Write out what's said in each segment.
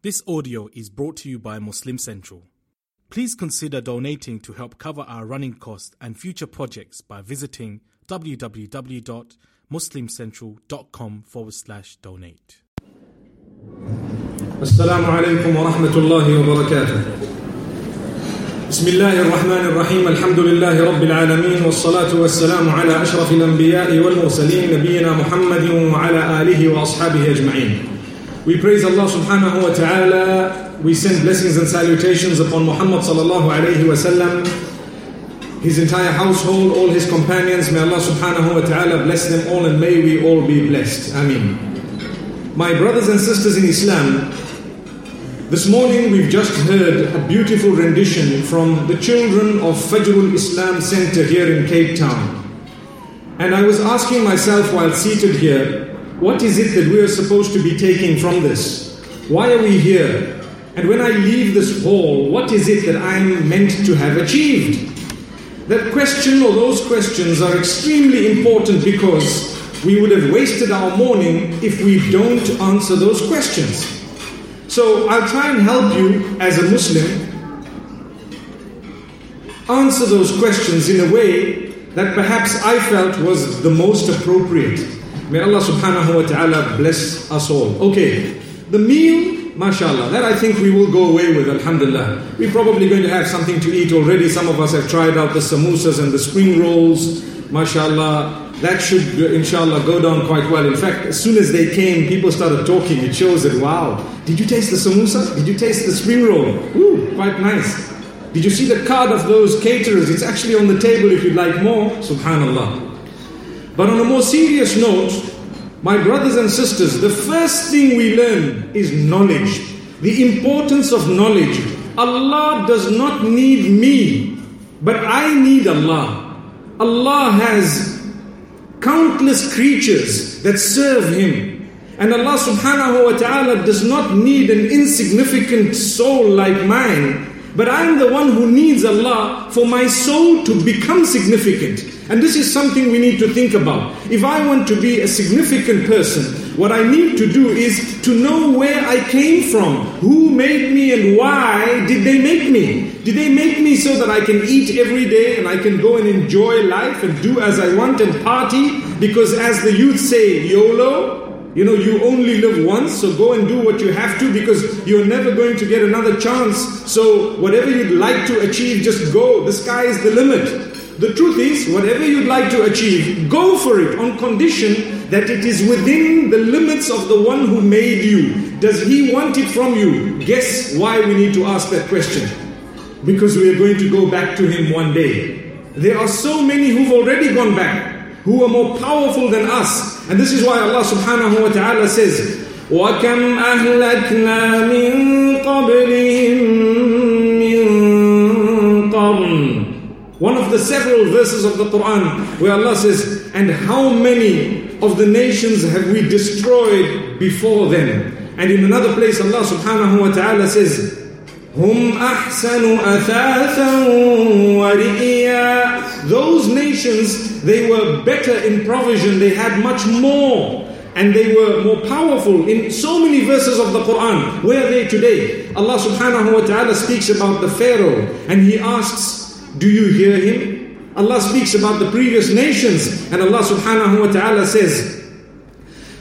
This audio is brought to you by Muslim Central. Please consider donating to help cover our running costs and future projects by visiting www.muslimcentral.com forward slash donate. السلام عليكم ورحمة الله وبركاته بسم الله الرحمن الرحيم الحمد لله رب العالمين والصلاة والسلام على أشرف الأنبياء والمرسلين نبينا محمد وعلى آله وأصحابه أجمعين We praise Allah subhanahu wa ta'ala. We send blessings and salutations upon Muhammad sallallahu alayhi wa sallam His entire household, all his companions. May Allah subhanahu wa ta'ala bless them all and may we all be blessed. Ameen. My brothers and sisters in Islam This morning we've just heard a beautiful rendition from the children of Fajrul Islam Center here in Cape Town. And I was asking myself while seated here, what is it that we are supposed to be taking from this? Why are we here? And when I leave this hall, what is it that I'm meant to have achieved? That question or those questions are extremely important because we would have wasted our morning if we don't answer those questions. So I'll try and help you as a Muslim answer those questions in a way that perhaps I felt was the most appropriate. May Allah subhanahu wa ta'ala bless us all. Okay, the meal, mashallah, that I think we will go away with, alhamdulillah. We're probably going to have something to eat already. Some of us have tried out the samosas and the spring rolls, mashallah that should, inshallah, go down quite well. In fact, as soon as they came, people started talking. It shows that, wow, did you taste the samosa? Did you taste the spring roll? Ooh, quite nice. Did you see the card of those caterers? It's actually on the table if you'd like more. Subhanallah. But on a more serious note, my brothers and sisters, the first thing we learn is knowledge. The importance of knowledge. Allah does not need me, but I need Allah. Allah has countless creatures that serve Him. And Allah subhanahu wa ta'ala does not need an insignificant soul like mine, but I'm the one who needs Allah for my soul to become significant. And this is something we need to think about. If I want to be a significant person, what I need to do is to know where I came from, who made me and why did they make me? Did they make me so that I can eat every day and I can go and enjoy life and do as I want and party? Because as the youth say, YOLO, you know, you only live once, so go and do what you have to because you're never going to get another chance. So, whatever you'd like to achieve, just go. The sky is the limit. The truth is, whatever you'd like to achieve, go for it on condition that it is within the limits of the one who made you. Does he want it from you? Guess why we need to ask that question. Because we are going to go back to him one day. There are so many who've already gone back who are more powerful than us. And this is why Allah subhanahu wa ta'ala says, وَكَمْ أَهْلَكْنَا مِن قَبْلِهِم مِّن قَرْنٍ one of the several verses of the Quran where Allah says, And how many of the nations have we destroyed before them? And in another place, Allah subhanahu wa ta'ala says, Hum ahsanu athathan wa Those nations, they were better in provision, they had much more. And they were more powerful in so many verses of the Quran. Where are they today? Allah subhanahu wa ta'ala speaks about the Pharaoh and he asks, do you hear him? Allah speaks about the previous nations and Allah subhanahu wa ta'ala says,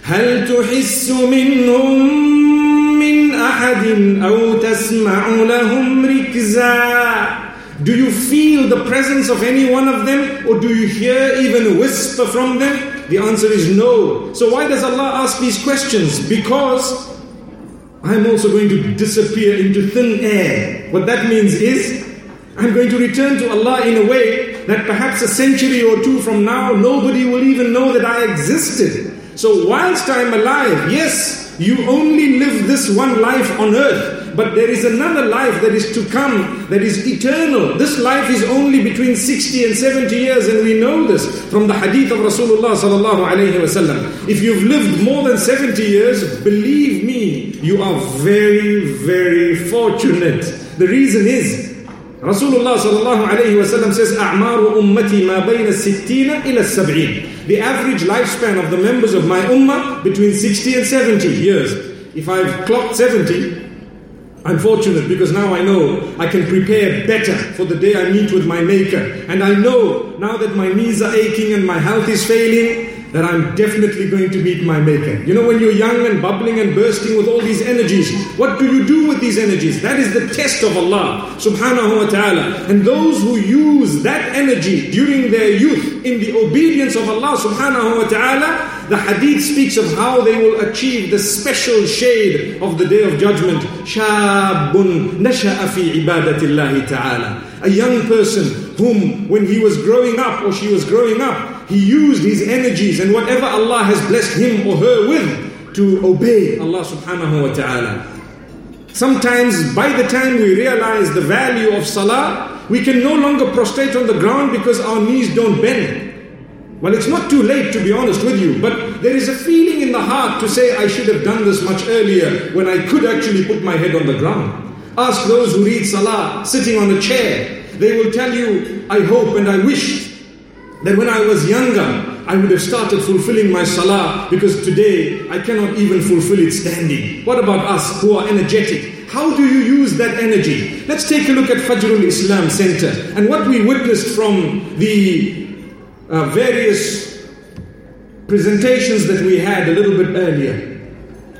هل تحس منهم من أحد أو تسمع لهم ركزا Do you feel the presence of any one of them or do you hear even a whisper from them? The answer is no. So why does Allah ask these questions? Because I'm also going to disappear into thin air. What that means is I'm going to return to Allah in a way that perhaps a century or two from now, nobody will even know that I existed. So, whilst I'm alive, yes, you only live this one life on earth, but there is another life that is to come, that is eternal. This life is only between 60 and 70 years, and we know this from the hadith of Rasulullah sallallahu wasallam. If you've lived more than 70 years, believe me, you are very, very fortunate. The reason is Rasulullah sallallahu alayhi wasallam says, "A'maru ummati ma bayna sittina ila sab'in." The average lifespan of the members of my ummah between 60 and 70 years. If I've clocked 70, I'm fortunate because now I know I can prepare better for the day I meet with my Maker. And I know now that my knees are aching and my health is failing, that I'm definitely going to meet my Maker. You know, when you're young and bubbling and bursting with all these energies, what do you do with these energies? That is the test of Allah subhanahu wa ta'ala. And those who use that energy during their youth in the obedience of Allah subhanahu wa ta'ala, the hadith speaks of how they will achieve the special shade of the day of judgment. Shabun nasha'a fi ibadatillahi ta'ala. A young person whom, when he was growing up or she was growing up, he used his energies and whatever Allah has blessed him or her with to obey Allah subhanahu wa ta'ala. Sometimes by the time we realize the value of salah, we can no longer prostrate on the ground because our knees don't bend. Well, it's not too late to be honest with you, but there is a feeling in the heart to say, I should have done this much earlier when I could actually put my head on the ground. Ask those who read Salah sitting on a chair. They will tell you, I hope and I wish that when I was younger, I would have started fulfilling my salah because today I cannot even fulfill it standing. What about us who are energetic? How do you use that energy? Let's take a look at Fajrul Islam Center and what we witnessed from the uh, various presentations that we had a little bit earlier.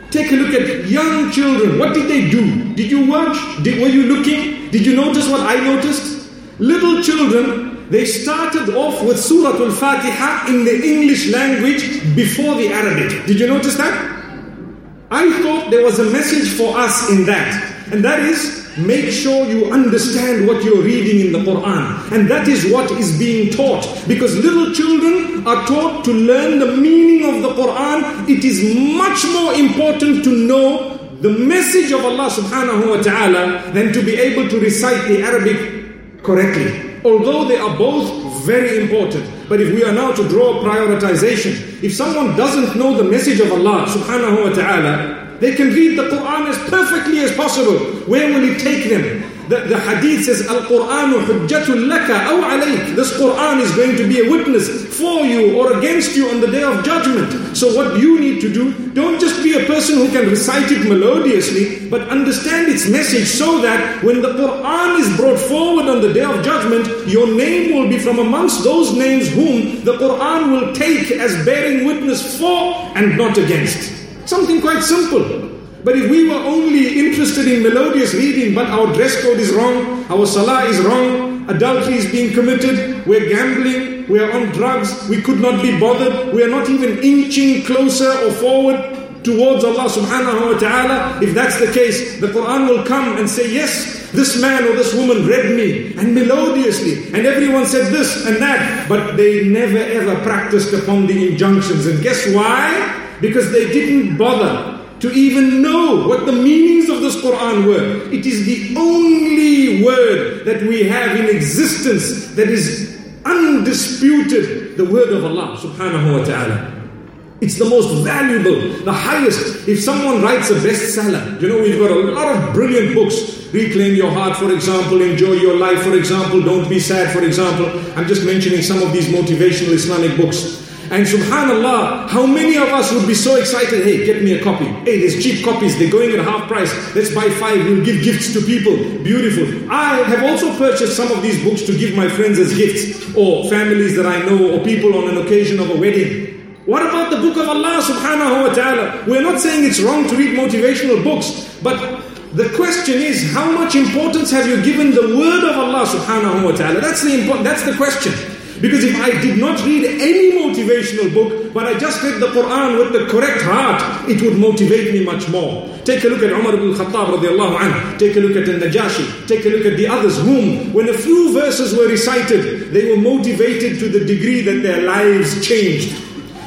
Take a look at young children. What did they do? Did you watch? Did, were you looking? Did you notice what I noticed? Little children they started off with Surah Al-Fatiha in the English language before the Arabic. Did you notice that? I thought there was a message for us in that. And that is, make sure you understand what you're reading in the Quran. And that is what is being taught. Because little children are taught to learn the meaning of the Quran. It is much more important to know the message of Allah subhanahu wa ta'ala than to be able to recite the Arabic correctly although they are both very important. But if we are now to draw prioritization, if someone doesn't know the message of Allah subhanahu wa ta'ala, they can read the Quran as perfectly as possible. Where will it take them? The, the hadith says, Al-Qur'anu hujjatul laka aw alayk. This Qur'an is going to be a witness for you or against you on the day of judgment. So what you need to do, don't just be a person who can recite it melodiously, but understand its message so that when the Qur'an is brought forward on the day of judgment, your name will be from amongst those names whom the Qur'an will take as bearing witness for and not against. Something quite simple. But if we were only interested in melodious reading, but our dress code is wrong, our salah is wrong, adultery is being committed, we're gambling, we are on drugs, we could not be bothered, we are not even inching closer or forward towards Allah subhanahu wa ta'ala. If that's the case, the Quran will come and say, Yes, this man or this woman read me and melodiously, and everyone said this and that, but they never ever practiced upon the injunctions. And guess why? Because they didn't bother to even know what the meanings of this Quran were. It is the only word that we have in existence that is undisputed, the word of Allah subhanahu wa ta'ala. It's the most valuable, the highest. If someone writes a bestseller, you know, we've got a lot of brilliant books. Reclaim Your Heart, for example, Enjoy Your Life, for example, Don't Be Sad, for example. I'm just mentioning some of these motivational Islamic books. And subhanAllah, how many of us would be so excited? Hey, get me a copy. Hey, there's cheap copies. They're going at half price. Let's buy five. We'll give gifts to people. Beautiful. I have also purchased some of these books to give my friends as gifts or families that I know or people on an occasion of a wedding. What about the book of Allah subhanahu wa ta'ala? We're not saying it's wrong to read motivational books, but the question is, how much importance have you given the word of Allah subhanahu wa ta'ala? That's the important, that's the question. Because if I did not read any motivational book, but I just read the Quran with the correct heart, it would motivate me much more. Take a look at Umar ibn Khattab radiallahu anhu. Take a look at Al-Najashi. Take a look at the others whom, when a few verses were recited, they were motivated to the degree that their lives changed.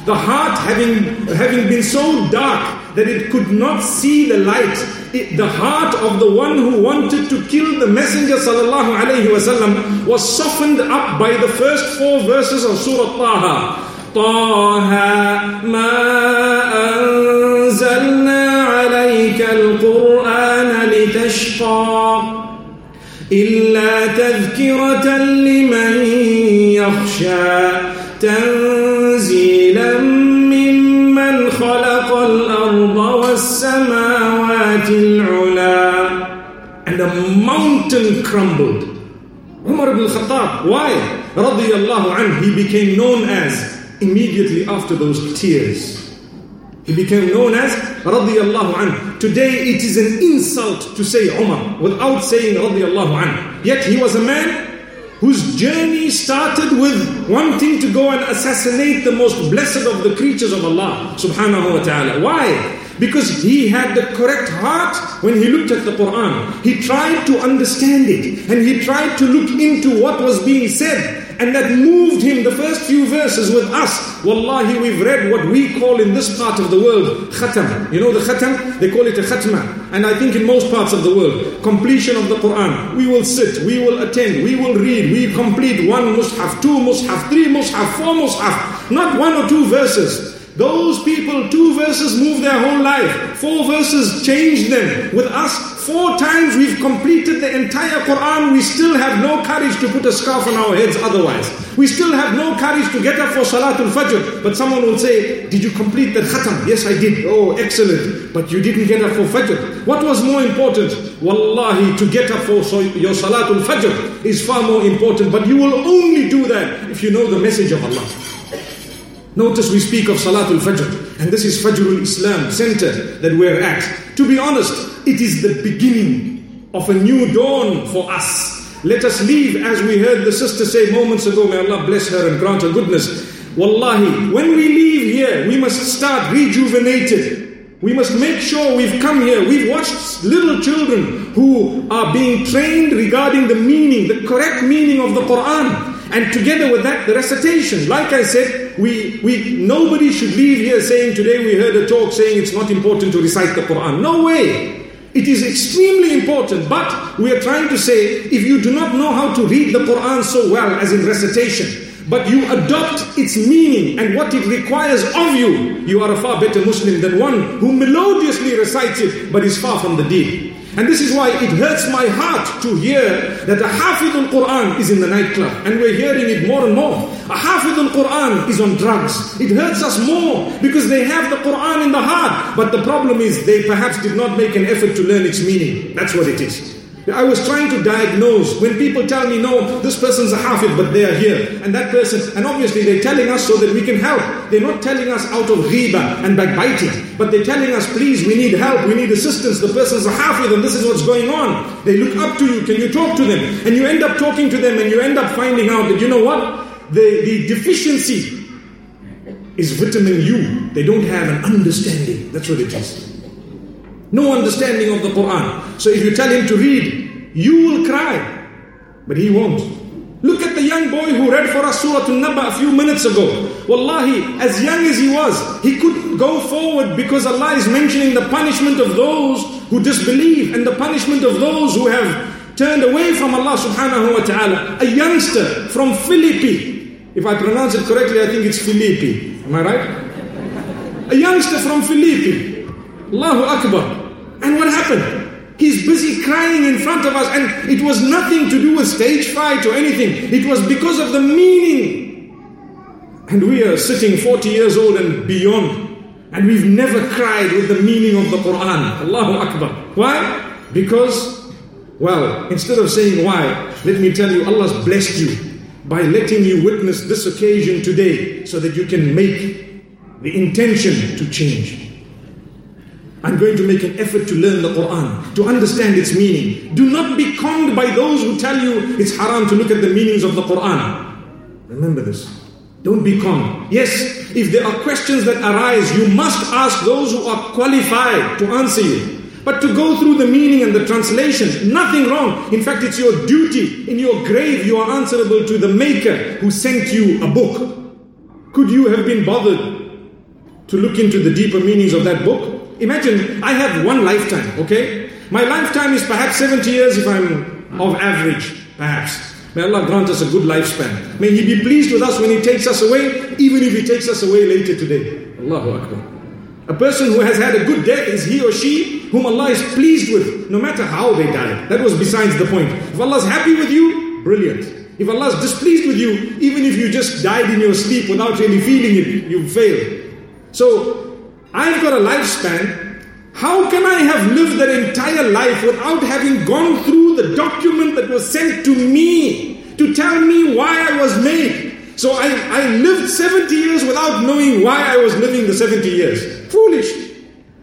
The heart having, having been so dark that it could not see the light It, the heart of the one who wanted to kill the Messenger sallallahu alaihi wasallam was softened up by the first four verses of Surah Taha. طه ما أنزلنا عليك القرآن لتشقى إلا تذكرة لمن يخشى تنزيلا And a mountain crumbled. Umar ibn Khattab, why? Radiallahu anhu, he became known as, immediately after those tears, he became known as radiallahu anhu. Today it is an insult to say Umar without saying radiallahu anhu. Yet he was a man whose journey started with wanting to go and assassinate the most blessed of the creatures of Allah subhanahu wa ta'ala. Why? Because he had the correct heart when he looked at the Quran. He tried to understand it and he tried to look into what was being said and that moved him the first few verses with us. Wallahi, we've read what we call in this part of the world khatam. You know the khatam? They call it a khatma. And I think in most parts of the world, completion of the Quran. We will sit, we will attend, we will read, we complete one mushaf, two mushaf, three mushaf, four mushaf, not one or two verses. Those people, two verses move their whole life. Four verses change them. With us, four times we've completed the entire Quran. We still have no courage to put a scarf on our heads otherwise. We still have no courage to get up for Salatul Fajr. But someone will say, Did you complete the Khatam? Yes, I did. Oh, excellent. But you didn't get up for Fajr. What was more important? Wallahi, to get up for your Salatul Fajr is far more important. But you will only do that if you know the message of Allah. Notice we speak of Salatul Fajr, and this is Fajrul Islam center that we're at. To be honest, it is the beginning of a new dawn for us. Let us leave, as we heard the sister say moments ago, may Allah bless her and grant her goodness. Wallahi, when we leave here, we must start rejuvenated. We must make sure we've come here. We've watched little children who are being trained regarding the meaning, the correct meaning of the Quran. And together with that, the recitation. Like I said, we, we, nobody should leave here saying today we heard a talk saying it's not important to recite the Quran. No way. It is extremely important, but we are trying to say if you do not know how to read the Quran so well as in recitation, but you adopt its meaning and what it requires of you, you are a far better Muslim than one who melodiously recites it but is far from the deed. And this is why it hurts my heart to hear that a Hafid al-Quran is in the nightclub. And we're hearing it more and more. A Hafid al-Quran is on drugs. It hurts us more because they have the Quran in the heart. But the problem is they perhaps did not make an effort to learn its meaning. That's what it is. I was trying to diagnose when people tell me, no, this person's a hafid, but they are here. And that person, and obviously they're telling us so that we can help. They're not telling us out of ghiba and backbiting, but they're telling us, please, we need help, we need assistance. The person's a hafid and this is what's going on. They look up to you, can you talk to them? And you end up talking to them and you end up finding out that, you know what? The, the deficiency is vitamin U. They don't have an understanding. That's what it is. No understanding of the Quran. So if you tell him to read, you will cry, but he won't. Look at the young boy who read for us Surah An-Naba a few minutes ago. Wallahi, as young as he was, he couldn't go forward because Allah is mentioning the punishment of those who disbelieve and the punishment of those who have turned away from Allah subhanahu wa ta'ala. A youngster from Philippi. If I pronounce it correctly, I think it's Philippi. Am I right? A youngster from Philippi. Allahu Akbar. And what happened? He's busy crying in front of us, and it was nothing to do with stage fright or anything. It was because of the meaning. And we are sitting 40 years old and beyond, and we've never cried with the meaning of the Quran. Allahu Akbar. Why? Because, well, instead of saying why, let me tell you, Allah's blessed you by letting you witness this occasion today so that you can make the intention to change. I'm going to make an effort to learn the Quran, to understand its meaning. Do not be conned by those who tell you it's haram to look at the meanings of the Quran. Remember this. Don't be conned. Yes, if there are questions that arise, you must ask those who are qualified to answer you. But to go through the meaning and the translation, nothing wrong. In fact, it's your duty. In your grave, you are answerable to the Maker who sent you a book. Could you have been bothered to look into the deeper meanings of that book? Imagine I have one lifetime, okay? My lifetime is perhaps 70 years if I'm of average, perhaps. May Allah grant us a good lifespan. May He be pleased with us when He takes us away, even if He takes us away later today. Allahu Akbar. A person who has had a good death is he or she whom Allah is pleased with, no matter how they died. That was besides the point. If Allah is happy with you, brilliant. If Allah is displeased with you, even if you just died in your sleep without really feeling it, you failed. So I've got a lifespan. How can I have lived that entire life without having gone through the document that was sent to me to tell me why I was made? So I, I lived 70 years without knowing why I was living the 70 years. Foolish.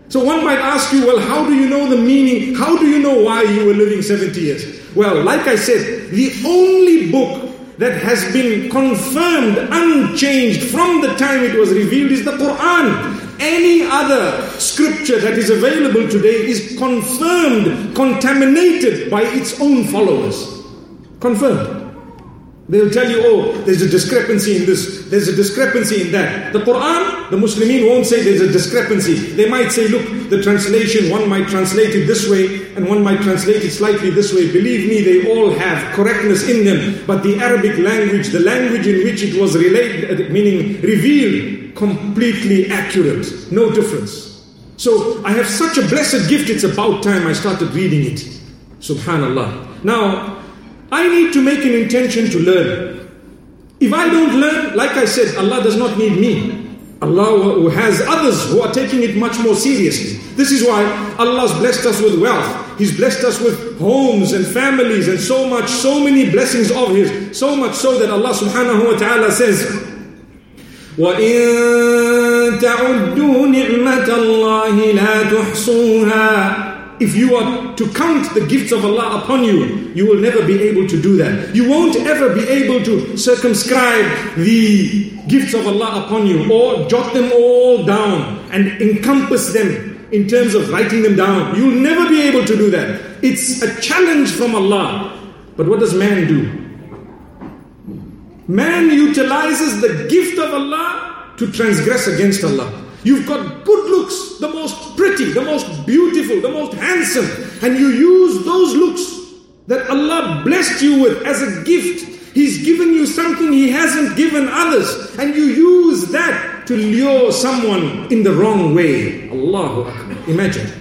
So one might ask you, well, how do you know the meaning? How do you know why you were living 70 years? Well, like I said, the only book that has been confirmed unchanged from the time it was revealed is the Quran. Any other scripture that is available today is confirmed, contaminated by its own followers. Confirmed. They'll tell you, oh, there's a discrepancy in this, there's a discrepancy in that. The Quran, the Muslimin won't say there's a discrepancy. They might say, look, the translation, one might translate it this way and one might translate it slightly this way. Believe me, they all have correctness in them. But the Arabic language, the language in which it was relayed, meaning revealed, completely accurate. No difference. So I have such a blessed gift, it's about time I started reading it. Subhanallah. Now, I need to make an intention to learn. If I don't learn, like I said, Allah does not need me. Allah has others who are taking it much more seriously. This is why Allah's blessed us with wealth. He's blessed us with homes and families and so much, so many blessings of His. So much so that Allah subhanahu wa ta'ala says, وَإِن تَعُدُّوا نِعْمَةَ اللَّهِ لَا تُحْصُوهَا if you are to count the gifts of Allah upon you, you will never be able to do that. You won't ever be able to circumscribe the gifts of Allah upon you or jot them all down and encompass them in terms of writing them down. You'll never be able to do that. It's a challenge from Allah. But what does man do? Man utilizes the gift of Allah to transgress against Allah. You've got good looks, the most pretty, the most beautiful, the most handsome, and you use those looks that Allah blessed you with as a gift. He's given you something He hasn't given others, and you use that to lure someone in the wrong way. Allahu Akbar. Imagine.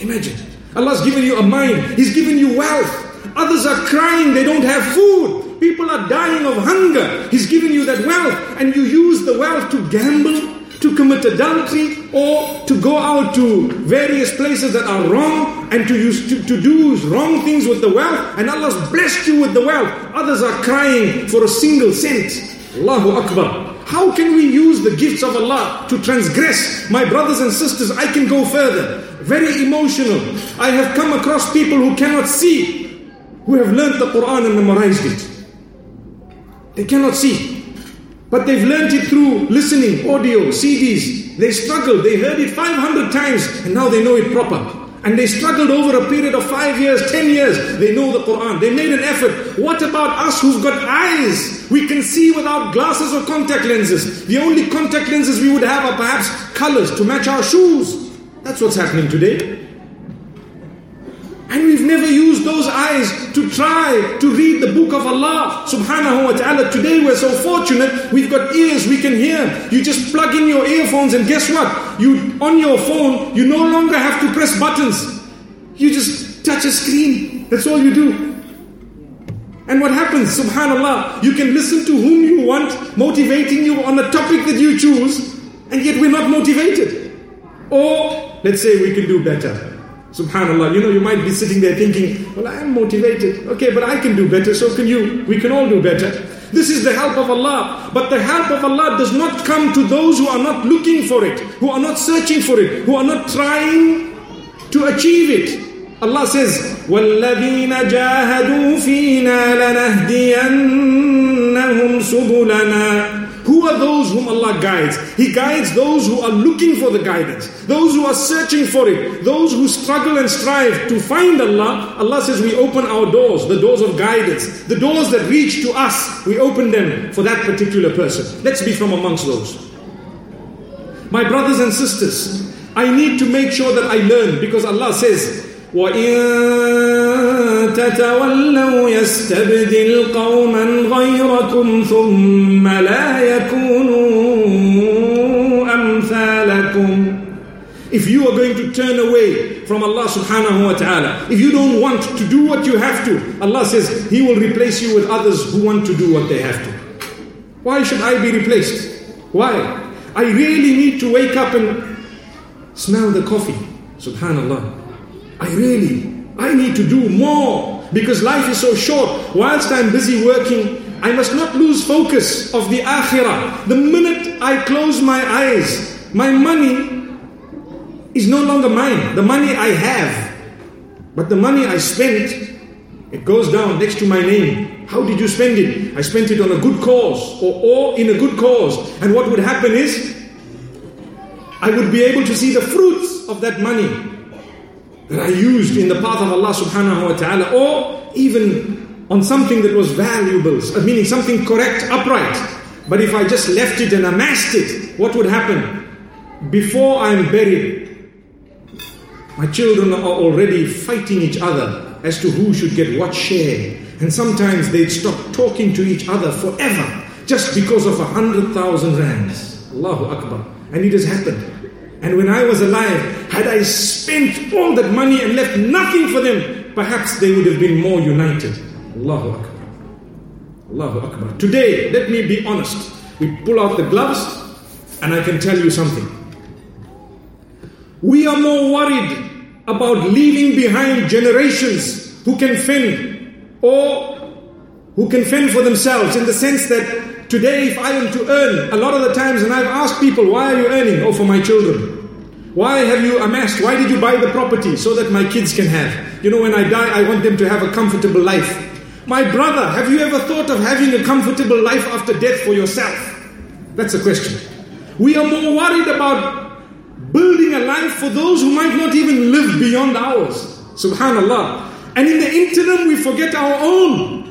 Imagine. Allah's given you a mind, He's given you wealth. Others are crying, they don't have food. People are dying of hunger. He's given you that wealth, and you use the wealth to gamble, to commit adultery or to go out to various places that are wrong and to use to, to do wrong things with the wealth. And Allah's blessed you with the wealth. Others are crying for a single cent. Allahu Akbar. How can we use the gifts of Allah to transgress? My brothers and sisters I can go further. Very emotional. I have come across people who cannot see who have learned the Quran and memorized it they cannot see but they've learned it through listening, audio, CDs. They struggled, they heard it 500 times, and now they know it proper. And they struggled over a period of five years, ten years. They know the Quran. They made an effort. What about us who've got eyes? We can see without glasses or contact lenses. The only contact lenses we would have are perhaps colors to match our shoes. That's what's happening today. And we've never used those eyes to try to read the book of Allah subhanahu wa ta'ala. Today we're so fortunate, we've got ears, we can hear. You just plug in your earphones and guess what? You on your phone, you no longer have to press buttons. You just touch a screen. That's all you do. And what happens? Subhanallah, you can listen to whom you want, motivating you on a topic that you choose, and yet we're not motivated. Or let's say we can do better. Subhanallah, you know, you might be sitting there thinking, well, I am motivated. Okay, but I can do better, so can you. We can all do better. This is the help of Allah. But the help of Allah does not come to those who are not looking for it, who are not searching for it, who are not trying to achieve it. Allah says, وَالَّذِينَ جَاهَدُوا فِينَا لَنَهْدِيَنَّهُمْ سُبُلَنَا who are those whom Allah guides? He guides those who are looking for the guidance, those who are searching for it, those who struggle and strive to find Allah. Allah says, We open our doors, the doors of guidance, the doors that reach to us, we open them for that particular person. Let's be from amongst those. My brothers and sisters, I need to make sure that I learn because Allah says, وإن تتولوا يستبدل قوما غيركم ثم لا يكونوا أمثالكم If you are going to turn away from Allah subhanahu wa ta'ala, if you don't want to do what you have to, Allah says He will replace you with others who want to do what they have to. Why should I be replaced? Why? I really need to wake up and smell the coffee Subhanallah. I really, I need to do more because life is so short. Whilst I'm busy working, I must not lose focus of the akhirah. The minute I close my eyes, my money is no longer mine. The money I have, but the money I spent, it goes down next to my name. How did you spend it? I spent it on a good cause or, or in a good cause. And what would happen is, I would be able to see the fruits of that money that I used in the path of Allah subhanahu wa ta'ala, or even on something that was valuable, uh, meaning something correct, upright. But if I just left it and amassed it, what would happen? Before I'm buried, my children are already fighting each other as to who should get what share. And sometimes they'd stop talking to each other forever just because of a hundred thousand rands. Allahu Akbar. And it has happened. And when I was alive, had I spent all that money and left nothing for them, perhaps they would have been more united. Allahu Akbar. Allahu Akbar. Today, let me be honest. We pull out the gloves, and I can tell you something. We are more worried about leaving behind generations who can fend or who can fend for themselves in the sense that Today, if I am to earn, a lot of the times, and I've asked people, why are you earning? Oh, for my children. Why have you amassed? Why did you buy the property? So that my kids can have. You know, when I die, I want them to have a comfortable life. My brother, have you ever thought of having a comfortable life after death for yourself? That's a question. We are more worried about building a life for those who might not even live beyond ours. Subhanallah. And in the interim, we forget our own.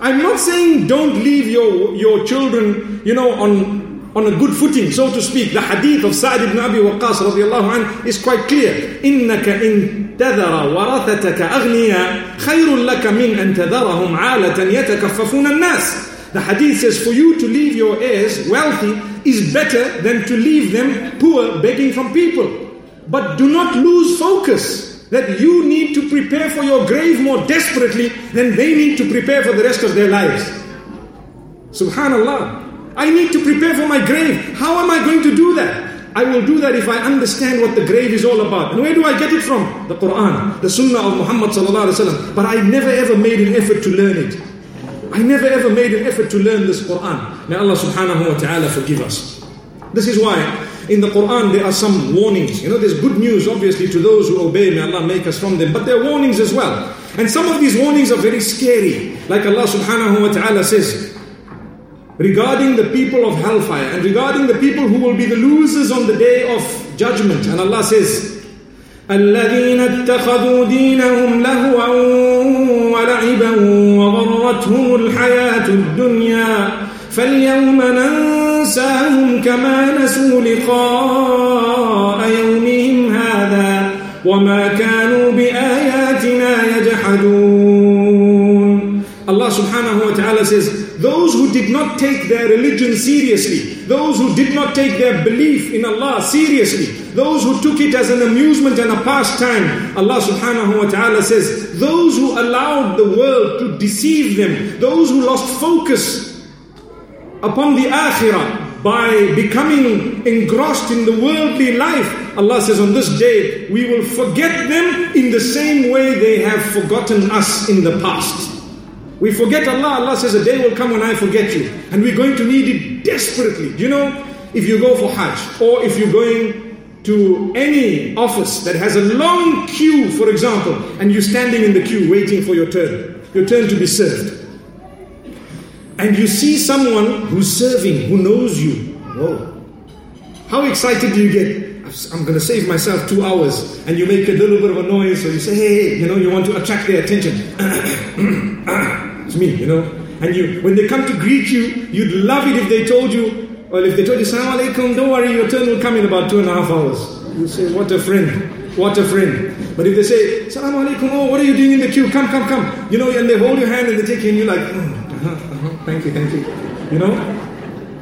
I'm not saying don't leave your, your children, you know, on, on a good footing, so to speak. The hadith of Sa'd ibn Abi Waqqas radiallahu anh is quite clear. إِنَّكَ إِن تَذَرَ وَرَثَتَكَ أَغْنِيًا خَيْرٌ لَكَ مِنْ أَن تَذَرَهُمْ عَالَةً يَتَكَفَّفُونَ النَّاسِ The hadith says, for you to leave your heirs wealthy is better than to leave them poor, begging from people. But do not lose focus that you need to prepare for your grave more desperately than they need to prepare for the rest of their lives. Subhanallah. I need to prepare for my grave. How am I going to do that? I will do that if I understand what the grave is all about. And where do I get it from? The Quran, the Sunnah of Muhammad But I never ever made an effort to learn it. I never ever made an effort to learn this Quran. May Allah subhanahu wa ta'ala forgive us. This is why in the Quran there are some warnings. You know, there's good news obviously to those who obey. May Allah make us from them. But there are warnings as well. And some of these warnings are very scary. Like Allah subhanahu wa ta'ala says, regarding the people of hellfire and regarding the people who will be the losers on the day of judgment. And Allah says, الذين اتخذوا دينهم لهوا ولعبا وغرتهم الحياة الدنيا فاليوم ننظر ننساهم كما نسوا لقاء يومهم هذا وما كانوا بآياتنا يجحدون Allah subhanahu wa ta'ala says those who did not take their religion seriously those who did not take their belief in Allah seriously those who took it as an amusement and a pastime Allah subhanahu wa ta'ala says those who allowed the world to deceive them those who lost focus upon the akhirah by becoming engrossed in the worldly life. Allah says on this day, we will forget them in the same way they have forgotten us in the past. We forget Allah, Allah says a day will come when I forget you. And we're going to need it desperately. You know, if you go for Hajj or if you're going to any office that has a long queue, for example, and you're standing in the queue waiting for your turn, your turn to be served and you see someone who's serving, who knows you, whoa. How excited do you get? I'm going to save myself two hours, and you make a little bit of a noise, so you say, hey, you know, you want to attract their attention. it's me, you know. And you, when they come to greet you, you'd love it if they told you, well, if they told you, Salam alaikum, don't worry, your turn will come in about two and a half hours. You say, what a friend, what a friend. But if they say, Salam alaikum, oh, what are you doing in the queue? Come, come, come. You know, and they hold your hand and they take you, and you're like, oh, uh-huh, uh-huh, thank you, thank you. You know?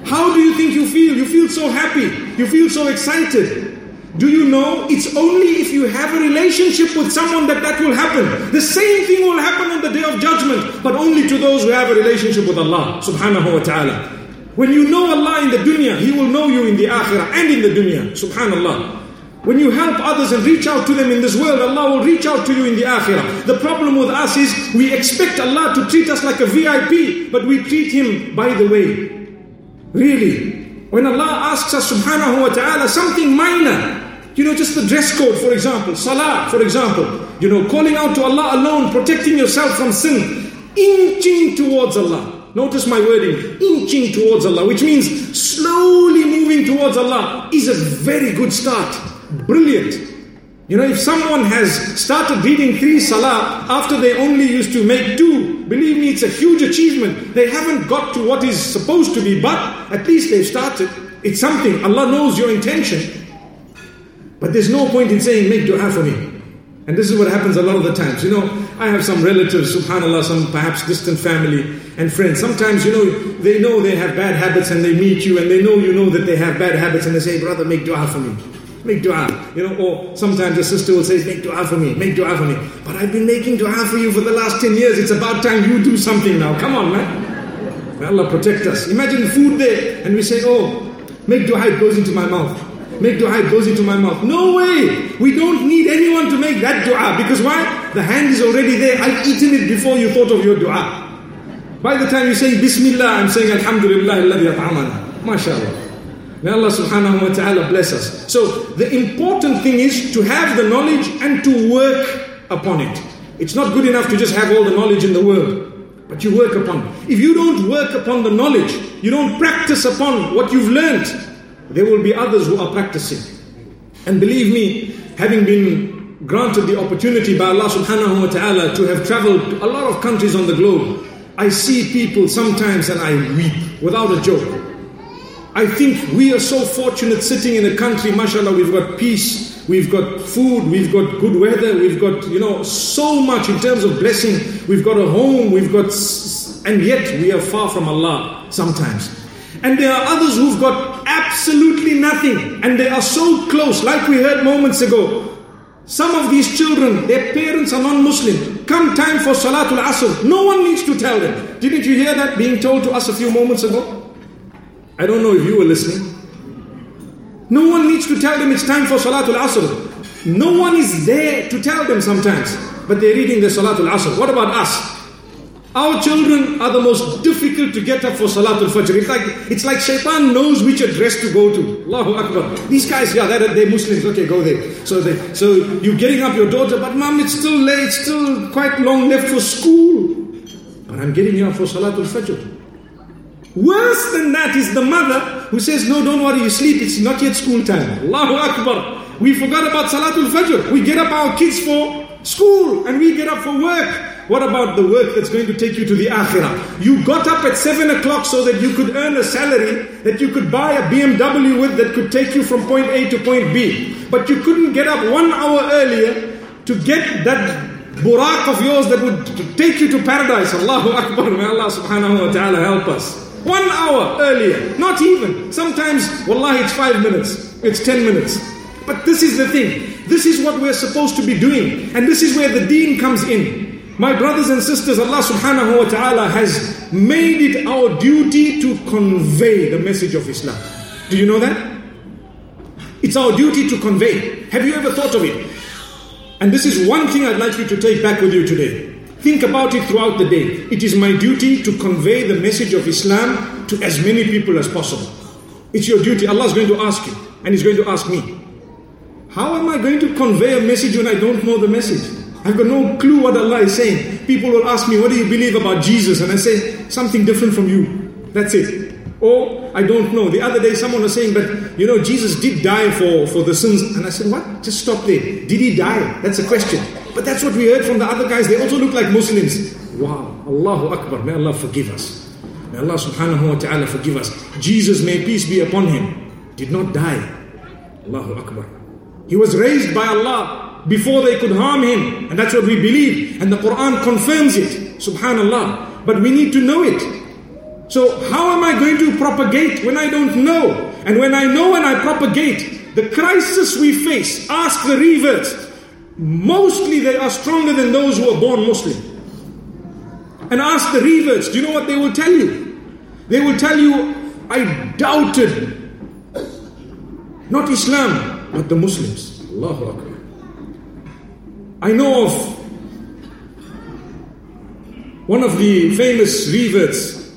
How do you think you feel? You feel so happy. You feel so excited. Do you know it's only if you have a relationship with someone that that will happen? The same thing will happen on the day of judgment, but only to those who have a relationship with Allah subhanahu wa ta'ala. When you know Allah in the dunya, He will know you in the akhirah and in the dunya. Subhanallah. When you help others and reach out to them in this world, Allah will reach out to you in the akhirah. The problem with us is we expect Allah to treat us like a VIP, but we treat Him by the way. Really. When Allah asks us subhanahu wa ta'ala something minor, you know, just the dress code, for example, salah, for example, you know, calling out to Allah alone, protecting yourself from sin, inching towards Allah. Notice my wording, inching towards Allah, which means slowly moving towards Allah is a very good start. Brilliant. You know, if someone has started reading three salah after they only used to make two, believe me, it's a huge achievement. They haven't got to what is supposed to be, but at least they've started. It's something. Allah knows your intention. But there's no point in saying, make dua for me. And this is what happens a lot of the times. You know, I have some relatives, subhanAllah, some perhaps distant family and friends. Sometimes, you know, they know they have bad habits and they meet you and they know you know that they have bad habits and they say, brother, make dua for me. Make dua. You know, or sometimes a sister will say, make dua for me, make dua for me. But I've been making dua for you for the last 10 years. It's about time you do something now. Come on, man. May Allah protect us. Imagine food there and we say, oh, make dua, it goes into my mouth. Make dua, it goes into my mouth. No way! We don't need anyone to make that dua. Because why? The hand is already there. I've eaten it before you thought of your dua. By the time you say Bismillah, I'm saying Alhamdulillah alladhi at'amana. MashaAllah. May Allah subhanahu wa ta'ala bless us. So the important thing is to have the knowledge and to work upon it. It's not good enough to just have all the knowledge in the world, but you work upon it. If you don't work upon the knowledge, you don't practice upon what you've learned, there will be others who are practicing. And believe me, having been granted the opportunity by Allah subhanahu wa ta'ala to have traveled to a lot of countries on the globe, I see people sometimes and I weep without a joke. I think we are so fortunate sitting in a country, mashallah, we've got peace, we've got food, we've got good weather, we've got, you know, so much in terms of blessing. We've got a home, we've got, and yet we are far from Allah sometimes. And there are others who've got absolutely nothing, and they are so close, like we heard moments ago. Some of these children, their parents are non Muslim. Come time for Salatul Asr, no one needs to tell them. Didn't you hear that being told to us a few moments ago? I don't know if you were listening. No one needs to tell them it's time for Salatul Asr. No one is there to tell them sometimes, but they're reading the Salatul Asr. What about us? Our children are the most difficult to get up for Salatul Fajr. It's like, it's like shaitan knows which address to go to. Allahu Akbar. These guys, yeah, they're, they're Muslims. Okay, go there. So, they, so you're getting up your daughter, but mom, it's still late, it's still quite long left for school. But I'm getting you up for Salatul Fajr. Worse than that is the mother who says, No, don't worry, you sleep, it's not yet school time. Allahu Akbar. We forgot about Salatul Fajr. We get up our kids for school and we get up for work. What about the work that's going to take you to the akhirah? You got up at 7 o'clock so that you could earn a salary that you could buy a BMW with that could take you from point A to point B. But you couldn't get up one hour earlier to get that burak of yours that would take you to paradise. Allahu Akbar. May Allah subhanahu wa ta'ala help us. One hour earlier, not even. Sometimes, wallahi, it's five minutes, it's ten minutes. But this is the thing. This is what we're supposed to be doing. And this is where the deen comes in. My brothers and sisters, Allah subhanahu wa ta'ala has made it our duty to convey the message of Islam. Do you know that? It's our duty to convey. Have you ever thought of it? And this is one thing I'd like you to take back with you today. Think about it throughout the day. It is my duty to convey the message of Islam to as many people as possible. It's your duty. Allah is going to ask you, and He's going to ask me. How am I going to convey a message when I don't know the message? I've got no clue what Allah is saying. People will ask me, What do you believe about Jesus? And I say, Something different from you. That's it. Or I don't know. The other day someone was saying, But you know, Jesus did die for, for the sins. And I said, What? Just stop there. Did he die? That's a question. But that's what we heard from the other guys. They also look like Muslims. Wow. Allahu Akbar. May Allah forgive us. May Allah subhanahu wa ta'ala forgive us. Jesus, may peace be upon him, did not die. Allahu Akbar. He was raised by Allah before they could harm him. And that's what we believe. And the Quran confirms it. Subhanallah. But we need to know it. So how am I going to propagate when I don't know? And when I know and I propagate, the crisis we face, ask the reverts, Mostly they are stronger than those who are born Muslim. And ask the reverts, do you know what they will tell you? They will tell you, I doubted not Islam, but the Muslims. Allahu Akbar. I know of one of the famous reverts.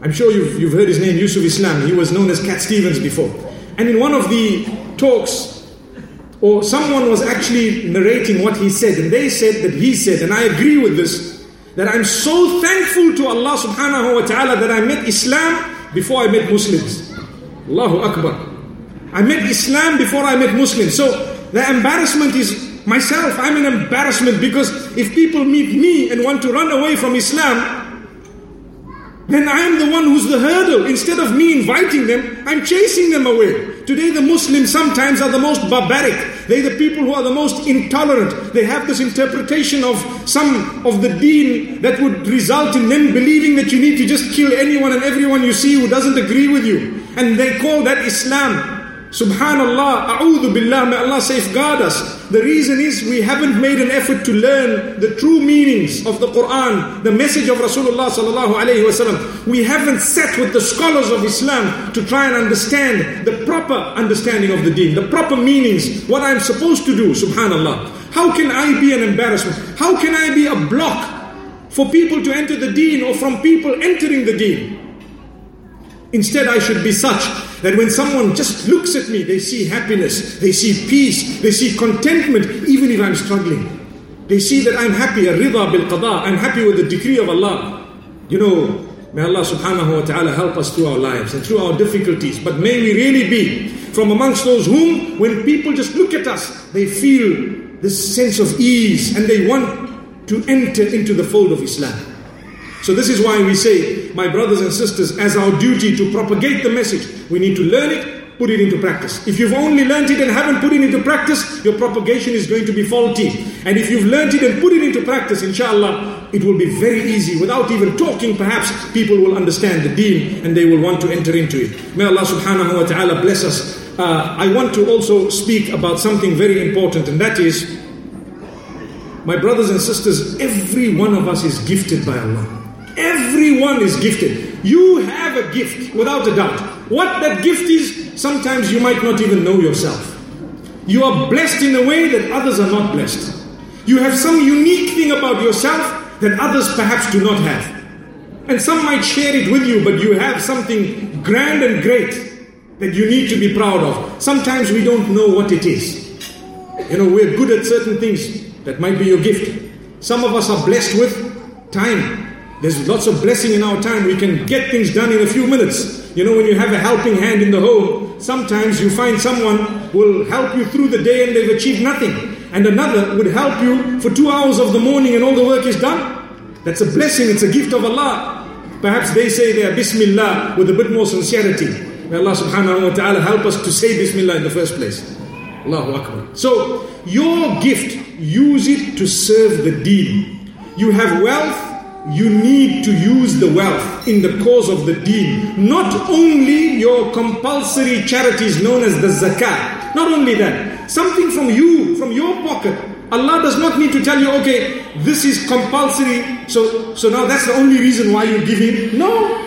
I'm sure you've, you've heard his name, Yusuf Islam. He was known as Cat Stevens before. And in one of the talks, or someone was actually narrating what he said, and they said that he said, and I agree with this, that I'm so thankful to Allah subhanahu wa ta'ala that I met Islam before I met Muslims. Allahu Akbar. I met Islam before I met Muslims. So the embarrassment is myself. I'm an embarrassment because if people meet me and want to run away from Islam, then I am the one who's the hurdle. Instead of me inviting them, I'm chasing them away. Today, the Muslims sometimes are the most barbaric. They're the people who are the most intolerant. They have this interpretation of some of the deen that would result in them believing that you need to just kill anyone and everyone you see who doesn't agree with you. And they call that Islam. Subhanallah, a'udhu billah, may Allah safeguard us. The reason is we haven't made an effort to learn the true meanings of the Quran, the message of Rasulullah sallallahu alayhi wasallam. We haven't sat with the scholars of Islam to try and understand the proper understanding of the deen, the proper meanings, what I'm supposed to do, subhanallah. How can I be an embarrassment? How can I be a block for people to enter the deen or from people entering the deen? Instead, I should be such that when someone just looks at me, they see happiness, they see peace, they see contentment, even if I'm struggling. They see that I'm happy, rida bil qada, I'm happy with the decree of Allah. You know, may Allah subhanahu wa ta'ala help us through our lives and through our difficulties. But may we really be from amongst those whom, when people just look at us, they feel this sense of ease and they want to enter into the fold of Islam. So, this is why we say, my brothers and sisters, as our duty to propagate the message, we need to learn it, put it into practice. If you've only learned it and haven't put it into practice, your propagation is going to be faulty. And if you've learned it and put it into practice, inshallah, it will be very easy. Without even talking, perhaps people will understand the deen and they will want to enter into it. May Allah subhanahu wa ta'ala bless us. Uh, I want to also speak about something very important, and that is, my brothers and sisters, every one of us is gifted by Allah. Everyone is gifted. You have a gift, without a doubt. What that gift is, sometimes you might not even know yourself. You are blessed in a way that others are not blessed. You have some unique thing about yourself that others perhaps do not have. And some might share it with you, but you have something grand and great that you need to be proud of. Sometimes we don't know what it is. You know, we're good at certain things. That might be your gift. Some of us are blessed with time. There's lots of blessing in our time. We can get things done in a few minutes. You know, when you have a helping hand in the home, sometimes you find someone will help you through the day and they've achieved nothing. And another would help you for two hours of the morning and all the work is done. That's a blessing, it's a gift of Allah. Perhaps they say their Bismillah with a bit more sincerity. May Allah subhanahu wa ta'ala help us to say Bismillah in the first place. Allahu Akbar. So, your gift, use it to serve the deen. You have wealth, you need to use the wealth in the cause of the deen. Not only your compulsory charities known as the zakat. Not only that, something from you, from your pocket. Allah does not need to tell you, okay, this is compulsory, so, so now that's the only reason why you give Him. No.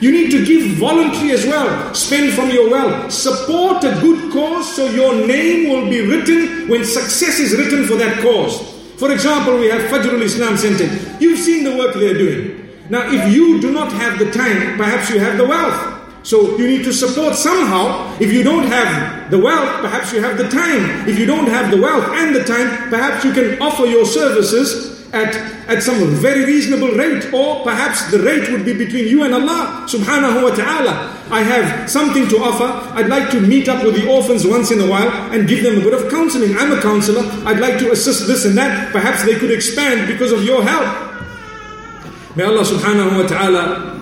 You need to give voluntary as well. Spend from your wealth. Support a good cause so your name will be written when success is written for that cause. For example, we have Fajrul Islam Center. You've seen the work they're doing. Now, if you do not have the time, perhaps you have the wealth. So you need to support somehow. If you don't have the wealth, perhaps you have the time. If you don't have the wealth and the time, perhaps you can offer your services at, at some very reasonable rate, or perhaps the rate would be between you and Allah subhanahu wa ta'ala. I have something to offer. I'd like to meet up with the orphans once in a while and give them a bit of counseling. I'm a counselor. I'd like to assist this and that. Perhaps they could expand because of your help. May Allah subhanahu wa ta'ala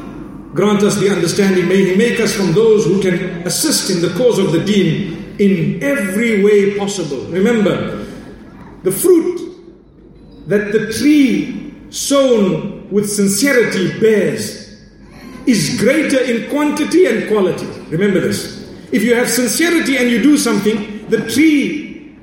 grant us the understanding. May He make us from those who can assist in the cause of the deen in every way possible. Remember, the fruit that the tree sown with sincerity bears is greater in quantity and quality. Remember this. If you have sincerity and you do something, the tree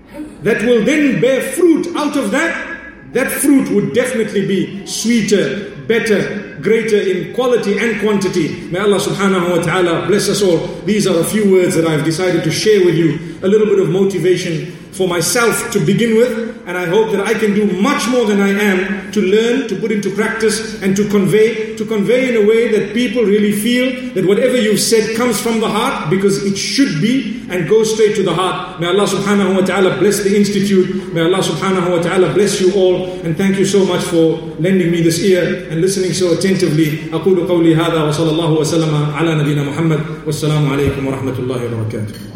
that will then bear fruit out of that, that fruit would definitely be sweeter, better, greater in quality and quantity. May Allah subhanahu wa ta'ala bless us all. These are a few words that I've decided to share with you, a little bit of motivation for myself to begin with, and I hope that I can do much more than I am to learn, to put into practice, and to convey, to convey in a way that people really feel that whatever you've said comes from the heart because it should be and goes straight to the heart. May Allah subhanahu wa ta'ala bless the institute. May Allah subhanahu wa ta'ala bless you all, and thank you so much for lending me this ear and listening so attentively. أقول قولي هذا وصلى الله وسلم على نبينا محمد والسلام عليكم ورحمة الله وبركاته.